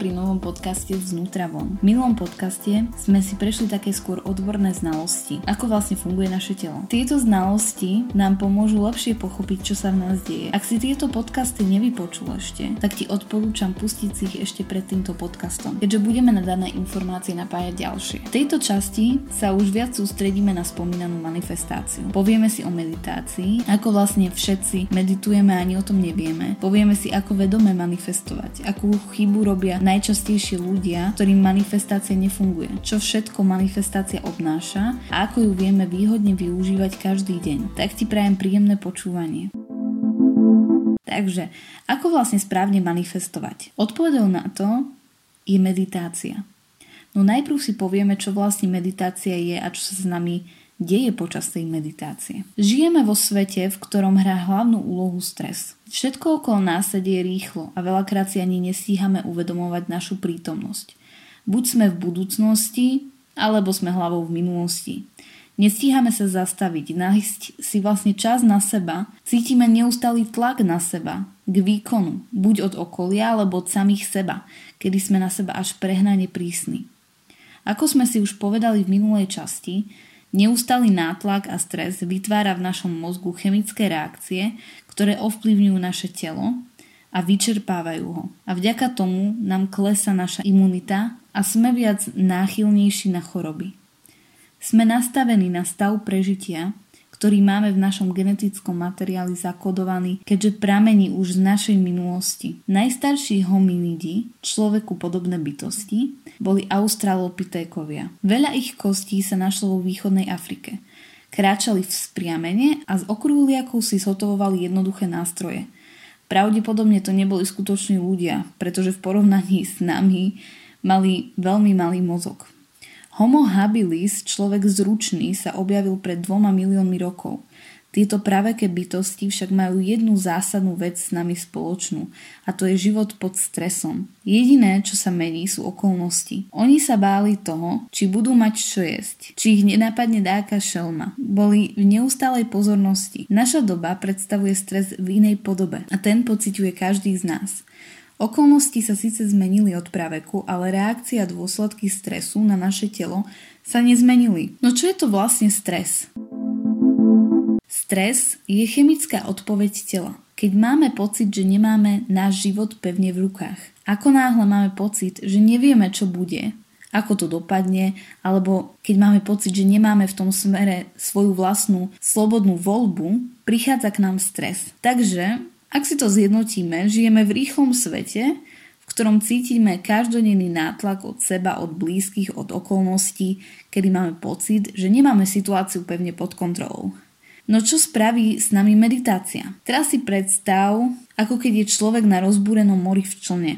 pri novom podcaste Znútra von. V minulom podcaste sme si prešli také skôr odborné znalosti, ako vlastne funguje naše telo. Tieto znalosti nám pomôžu lepšie pochopiť, čo sa v nás deje. Ak si tieto podcasty nevypočul ešte, tak ti odporúčam pustiť si ich ešte pred týmto podcastom, keďže budeme na dané informácie napájať ďalšie. V tejto časti sa už viac sústredíme na spomínanú manifestáciu. Povieme si o meditácii, ako vlastne všetci meditujeme a ani o tom nevieme. Povieme si, ako vedome manifestovať, akú chybu robia najčastejšie ľudia, ktorým manifestácia nefunguje, čo všetko manifestácia obnáša a ako ju vieme výhodne využívať každý deň. Tak ti prajem príjemné počúvanie. Takže, ako vlastne správne manifestovať? Odpovedou na to je meditácia. No najprv si povieme, čo vlastne meditácia je a čo sa s nami deje počas tej meditácie. Žijeme vo svete, v ktorom hrá hlavnú úlohu stres. Všetko okolo nás sa deje rýchlo a veľakrát si ani nestíhame uvedomovať našu prítomnosť. Buď sme v budúcnosti, alebo sme hlavou v minulosti. Nestíhame sa zastaviť, nájsť si vlastne čas na seba, cítime neustály tlak na seba, k výkonu, buď od okolia, alebo od samých seba, kedy sme na seba až prehnane prísni. Ako sme si už povedali v minulej časti, Neustály nátlak a stres vytvára v našom mozgu chemické reakcie, ktoré ovplyvňujú naše telo a vyčerpávajú ho. A vďaka tomu nám klesa naša imunita a sme viac náchylnejší na choroby. Sme nastavení na stav prežitia, ktorý máme v našom genetickom materiáli zakodovaný, keďže pramení už z našej minulosti. Najstarší hominidi, človeku podobné bytosti, boli australopitékovia. Veľa ich kostí sa našlo vo východnej Afrike. Kráčali v spriamene a z okrúhliakov si zhotovovali jednoduché nástroje. Pravdepodobne to neboli skutoční ľudia, pretože v porovnaní s nami mali veľmi malý mozog. Homo habilis, človek zručný, sa objavil pred dvoma miliónmi rokov. Tieto praveké bytosti však majú jednu zásadnú vec s nami spoločnú a to je život pod stresom. Jediné, čo sa mení, sú okolnosti. Oni sa báli toho, či budú mať čo jesť, či ich nenapadne dáka šelma. Boli v neustálej pozornosti. Naša doba predstavuje stres v inej podobe a ten pociťuje každý z nás. Okolnosti sa síce zmenili od praveku, ale reakcia a dôsledky stresu na naše telo sa nezmenili. No čo je to vlastne stres? Stres je chemická odpoveď tela. Keď máme pocit, že nemáme náš život pevne v rukách. Ako náhle máme pocit, že nevieme, čo bude, ako to dopadne, alebo keď máme pocit, že nemáme v tom smere svoju vlastnú slobodnú voľbu, prichádza k nám stres. Takže ak si to zjednotíme, žijeme v rýchlom svete, v ktorom cítime každodenný nátlak od seba, od blízkych, od okolností, kedy máme pocit, že nemáme situáciu pevne pod kontrolou. No čo spraví s nami meditácia? Teraz si predstav, ako keď je človek na rozbúrenom mori v člne.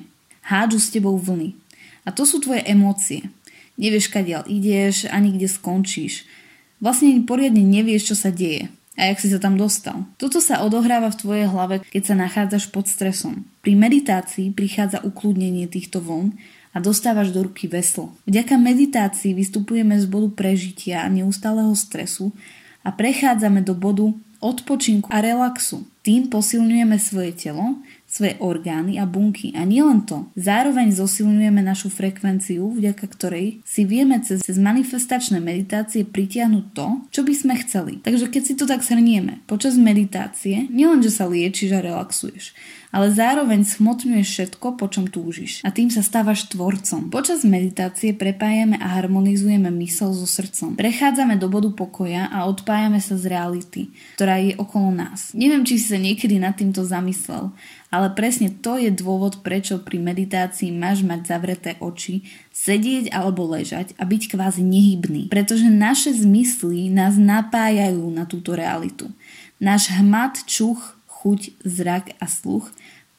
Hádžu s tebou vlny. A to sú tvoje emócie. Nevieš, kadiaľ ideš, ani kde skončíš. Vlastne poriadne nevieš, čo sa deje a jak si sa tam dostal. Toto sa odohráva v tvojej hlave, keď sa nachádzaš pod stresom. Pri meditácii prichádza ukludnenie týchto vln a dostávaš do ruky veslo. Vďaka meditácii vystupujeme z bodu prežitia a neustáleho stresu a prechádzame do bodu odpočinku a relaxu. Tým posilňujeme svoje telo, svoje orgány a bunky. A nielen to, zároveň zosilňujeme našu frekvenciu, vďaka ktorej si vieme cez, cez manifestačné meditácie pritiahnuť to, čo by sme chceli. Takže keď si to tak shrnieme, počas meditácie nielen, že sa liečiš a relaxuješ, ale zároveň smotňuješ všetko, po čom túžiš. A tým sa stávaš tvorcom. Počas meditácie prepájame a harmonizujeme mysel so srdcom. Prechádzame do bodu pokoja a odpájame sa z reality, ktorá je okolo nás. Neviem, či si sa niekedy nad týmto zamyslel, ale presne to je dôvod, prečo pri meditácii máš mať zavreté oči, sedieť alebo ležať a byť kvázi nehybný. Pretože naše zmysly nás napájajú na túto realitu. Náš hmat, čuch, chuť, zrak a sluch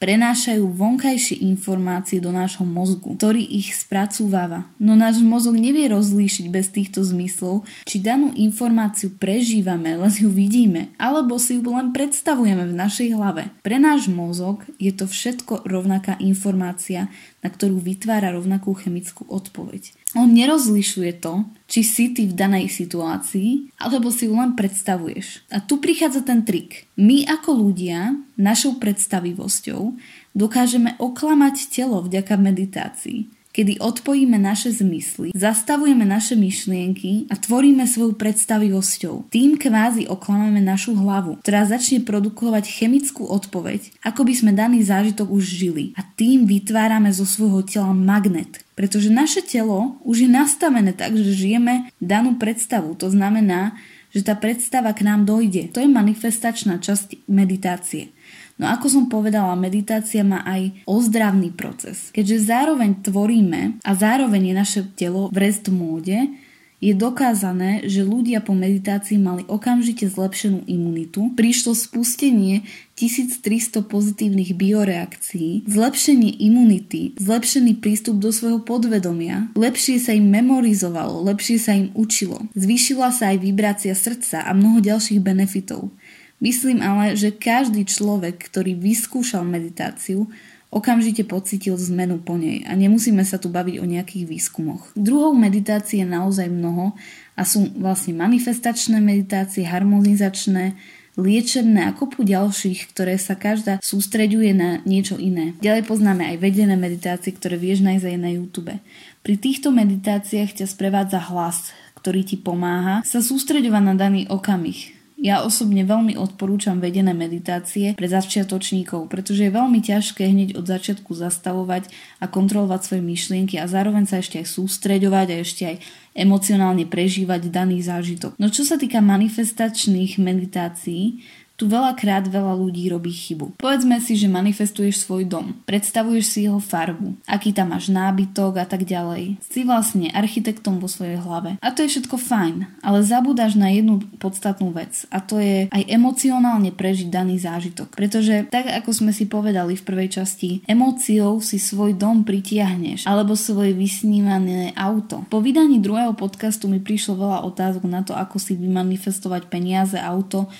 prenášajú vonkajšie informácie do nášho mozgu, ktorý ich spracúváva. No náš mozog nevie rozlíšiť bez týchto zmyslov, či danú informáciu prežívame, len ju vidíme, alebo si ju len predstavujeme v našej hlave. Pre náš mozog je to všetko rovnaká informácia, na ktorú vytvára rovnakú chemickú odpoveď. On nerozlišuje to, či si ty v danej situácii, alebo si ju len predstavuješ. A tu prichádza ten trik. My ako ľudia, našou predstavivosťou, Dokážeme oklamať telo vďaka meditácii kedy odpojíme naše zmysly, zastavujeme naše myšlienky a tvoríme svoju predstavivosťou. Tým kvázi oklameme našu hlavu, ktorá začne produkovať chemickú odpoveď, ako by sme daný zážitok už žili. A tým vytvárame zo svojho tela magnet, pretože naše telo už je nastavené tak, že žijeme danú predstavu. To znamená, že tá predstava k nám dojde. To je manifestačná časť meditácie. No ako som povedala, meditácia má aj ozdravný proces. Keďže zároveň tvoríme a zároveň je naše telo v rest móde, je dokázané, že ľudia po meditácii mali okamžite zlepšenú imunitu, prišlo spustenie 1300 pozitívnych bioreakcií, zlepšenie imunity, zlepšený prístup do svojho podvedomia, lepšie sa im memorizovalo, lepšie sa im učilo, zvýšila sa aj vibrácia srdca a mnoho ďalších benefitov. Myslím ale, že každý človek, ktorý vyskúšal meditáciu, okamžite pocítil zmenu po nej a nemusíme sa tu baviť o nejakých výskumoch. Druhou meditácie je naozaj mnoho a sú vlastne manifestačné meditácie, harmonizačné, liečebné a kopu ďalších, ktoré sa každá sústreďuje na niečo iné. Ďalej poznáme aj vedené meditácie, ktoré vieš nájsť aj na YouTube. Pri týchto meditáciách ťa sprevádza hlas, ktorý ti pomáha sa sústreďovať na daný okamih. Ja osobne veľmi odporúčam vedené meditácie pre začiatočníkov, pretože je veľmi ťažké hneď od začiatku zastavovať a kontrolovať svoje myšlienky a zároveň sa ešte aj sústreďovať a ešte aj emocionálne prežívať daný zážitok. No čo sa týka manifestačných meditácií, tu veľakrát veľa ľudí robí chybu. Povedzme si, že manifestuješ svoj dom, predstavuješ si jeho farbu, aký tam máš nábytok a tak ďalej. Si vlastne architektom vo svojej hlave. A to je všetko fajn, ale zabúdaš na jednu podstatnú vec a to je aj emocionálne prežiť daný zážitok. Pretože tak ako sme si povedali v prvej časti, emóciou si svoj dom pritiahneš alebo svoje vysnívané auto. Po vydaní druhého podcastu mi prišlo veľa otázok na to, ako si vymanifestovať peniaze, auto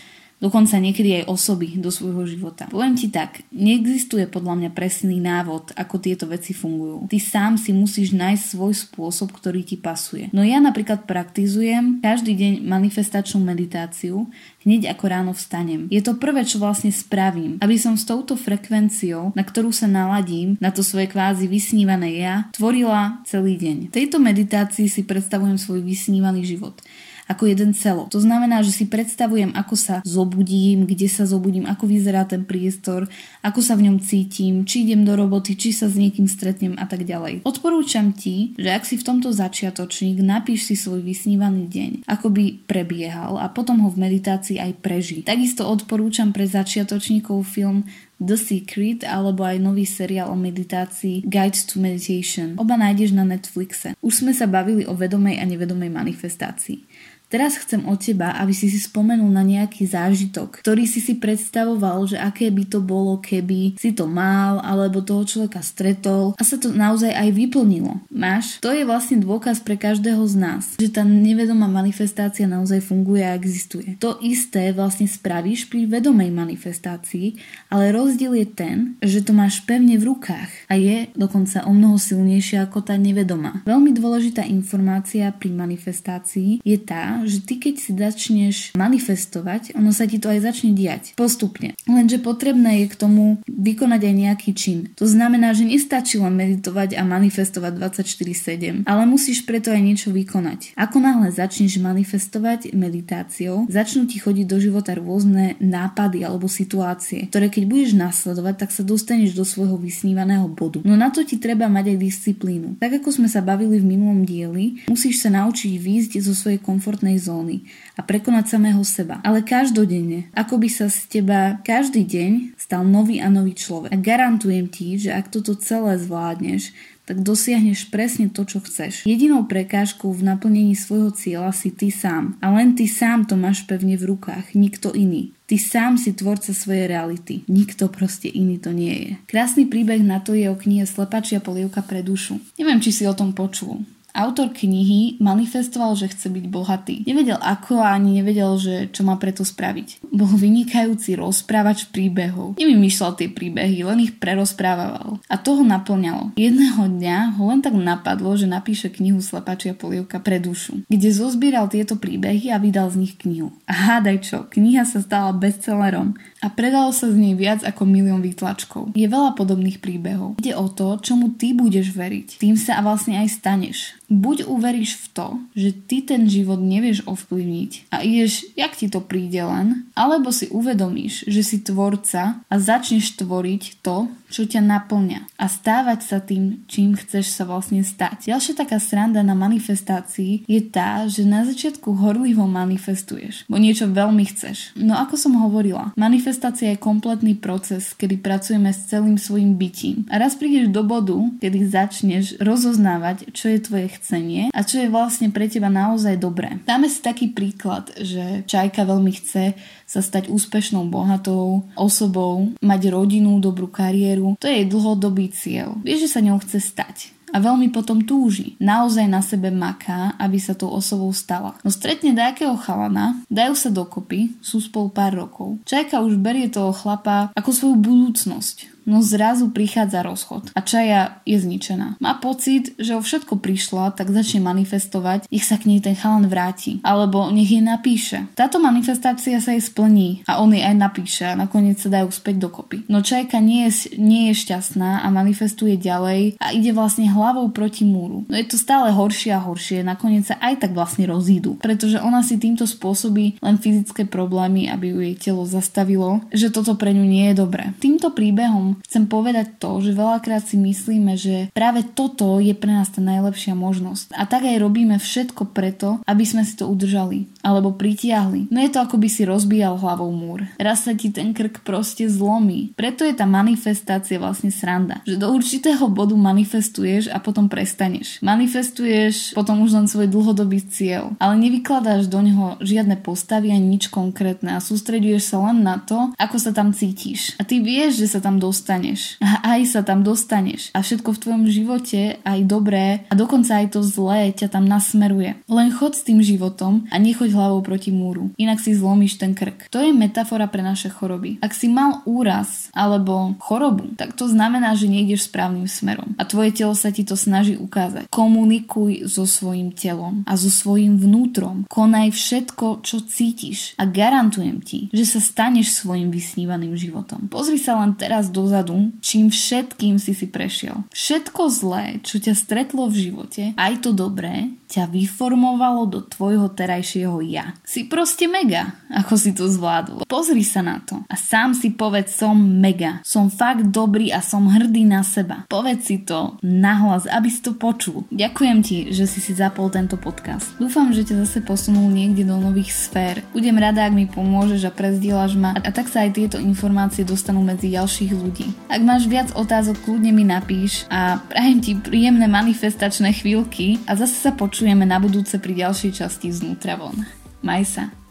dokonca niekedy aj osoby do svojho života. Poviem ti tak, neexistuje podľa mňa presný návod, ako tieto veci fungujú. Ty sám si musíš nájsť svoj spôsob, ktorý ti pasuje. No ja napríklad praktizujem každý deň manifestačnú meditáciu, hneď ako ráno vstanem. Je to prvé, čo vlastne spravím, aby som s touto frekvenciou, na ktorú sa naladím, na to svoje kvázi vysnívané ja, tvorila celý deň. V tejto meditácii si predstavujem svoj vysnívaný život ako jeden celok. To znamená, že si predstavujem, ako sa zobudím, kde sa zobudím, ako vyzerá ten priestor, ako sa v ňom cítim, či idem do roboty, či sa s niekým stretnem a tak ďalej. Odporúčam ti, že ak si v tomto začiatočník, napíš si svoj vysnívaný deň, ako by prebiehal a potom ho v meditácii aj prežij. Takisto odporúčam pre začiatočníkov film The Secret alebo aj nový seriál o meditácii Guide to Meditation. Oba nájdeš na Netflixe. Už sme sa bavili o vedomej a nevedomej manifestácii. Teraz chcem od teba, aby si si spomenul na nejaký zážitok, ktorý si si predstavoval, že aké by to bolo, keby si to mal, alebo toho človeka stretol a sa to naozaj aj vyplnilo. Máš? To je vlastne dôkaz pre každého z nás, že tá nevedomá manifestácia naozaj funguje a existuje. To isté vlastne spravíš pri vedomej manifestácii, ale rozdiel je ten, že to máš pevne v rukách a je dokonca o mnoho silnejšia ako tá nevedomá. Veľmi dôležitá informácia pri manifestácii je tá, že ty keď si začneš manifestovať, ono sa ti to aj začne diať postupne. Lenže potrebné je k tomu vykonať aj nejaký čin. To znamená, že nestačí len meditovať a manifestovať 24-7, ale musíš preto aj niečo vykonať. Ako náhle začneš manifestovať meditáciou, začnú ti chodiť do života rôzne nápady alebo situácie, ktoré keď budeš nasledovať, tak sa dostaneš do svojho vysnívaného bodu. No na to ti treba mať aj disciplínu. Tak ako sme sa bavili v minulom dieli, musíš sa naučiť výjsť zo svojej komfortnej komfortnej zóny a prekonať samého seba. Ale každodenne, ako by sa z teba každý deň stal nový a nový človek. A garantujem ti, že ak toto celé zvládneš, tak dosiahneš presne to, čo chceš. Jedinou prekážkou v naplnení svojho cieľa si ty sám. A len ty sám to máš pevne v rukách, nikto iný. Ty sám si tvorca svojej reality. Nikto proste iný to nie je. Krásny príbeh na to je o knihe Slepačia polievka pre dušu. Neviem, či si o tom počul Autor knihy manifestoval, že chce byť bohatý. Nevedel ako a ani nevedel, že čo má preto spraviť. Bol vynikajúci rozprávač príbehov. Nevymýšľal tie príbehy, len ich prerozprával. A to ho naplňalo. Jedného dňa ho len tak napadlo, že napíše knihu Slepačia polievka pre dušu, kde zozbieral tieto príbehy a vydal z nich knihu. A hádaj čo, kniha sa stala bestsellerom a predalo sa z nej viac ako milión výtlačkov. Je veľa podobných príbehov. Ide o to, čomu ty budeš veriť. Tým sa vlastne aj staneš. Buď uveríš v to, že ty ten život nevieš ovplyvniť a ideš, jak ti to príde len, alebo si uvedomíš, že si tvorca a začneš tvoriť to, čo ťa naplňa a stávať sa tým, čím chceš sa vlastne stať. Ďalšia taká sranda na manifestácii je tá, že na začiatku horlivo manifestuješ, bo niečo veľmi chceš. No ako som hovorila, manifestácia je kompletný proces, kedy pracujeme s celým svojim bytím. A raz prídeš do bodu, kedy začneš rozoznávať, čo je tvoje chcenie a čo je vlastne pre teba naozaj dobré. Dáme si taký príklad, že Čajka veľmi chce sa stať úspešnou, bohatou osobou, mať rodinu, dobrú kariéru. To je jej dlhodobý cieľ. Vie, že sa ňou chce stať a veľmi potom túži. Naozaj na sebe maká, aby sa tou osobou stala. No stretne nejakého chalana, dajú sa dokopy, sú spolu pár rokov. Čajka už berie toho chlapa ako svoju budúcnosť no zrazu prichádza rozchod a Čaja je zničená. Má pocit, že o všetko prišla, tak začne manifestovať, nech sa k nej ten chalan vráti, alebo nech jej napíše. Táto manifestácia sa jej splní a on jej aj napíše a nakoniec sa dajú späť dokopy. No Čajka nie je, nie je šťastná a manifestuje ďalej a ide vlastne hlavou proti múru. No je to stále horšie a horšie, nakoniec sa aj tak vlastne rozídu, pretože ona si týmto spôsobí len fyzické problémy, aby ju jej telo zastavilo, že toto pre ňu nie je dobré. Týmto príbehom chcem povedať to, že veľakrát si myslíme, že práve toto je pre nás tá najlepšia možnosť. A tak aj robíme všetko preto, aby sme si to udržali alebo pritiahli. No je to ako by si rozbíjal hlavou múr. Raz sa ti ten krk proste zlomí. Preto je tá manifestácia vlastne sranda. Že do určitého bodu manifestuješ a potom prestaneš. Manifestuješ potom už len svoj dlhodobý cieľ, ale nevykladáš do neho žiadne postavy ani nič konkrétne a sústreduješ sa len na to, ako sa tam cítiš. A ty vieš, že sa tam dostaneš. A aj sa tam dostaneš. A všetko v tvojom živote, aj dobré a dokonca aj to zlé ťa tam nasmeruje. Len chod s tým životom a nechoď hlavou proti múru. Inak si zlomíš ten krk. To je metafora pre naše choroby. Ak si mal úraz alebo chorobu, tak to znamená, že nejdeš správnym smerom. A tvoje telo sa ti to snaží ukázať. Komunikuj so svojim telom a so svojim vnútrom. Konaj všetko, čo cítiš. A garantujem ti, že sa staneš svojim vysnívaným životom. Pozri sa len teraz do dozadu, čím všetkým si si prešiel. Všetko zlé, čo ťa stretlo v živote, aj to dobré, ťa vyformovalo do tvojho terajšieho ja. Si proste mega, ako si to zvládol. Pozri sa na to a sám si povedz, som mega. Som fakt dobrý a som hrdý na seba. Povedz si to nahlas, aby si to počul. Ďakujem ti, že si si zapol tento podcast. Dúfam, že ťa zase posunul niekde do nových sfér. Budem rada, ak mi pomôžeš a prezdielaš ma a tak sa aj tieto informácie dostanú medzi ďalších ľudí. Ak máš viac otázok, kľudne mi napíš a prajem ti príjemné manifestačné chvíľky a zase sa počujem počujeme na budúce pri ďalšej časti znútra von. Maj sa.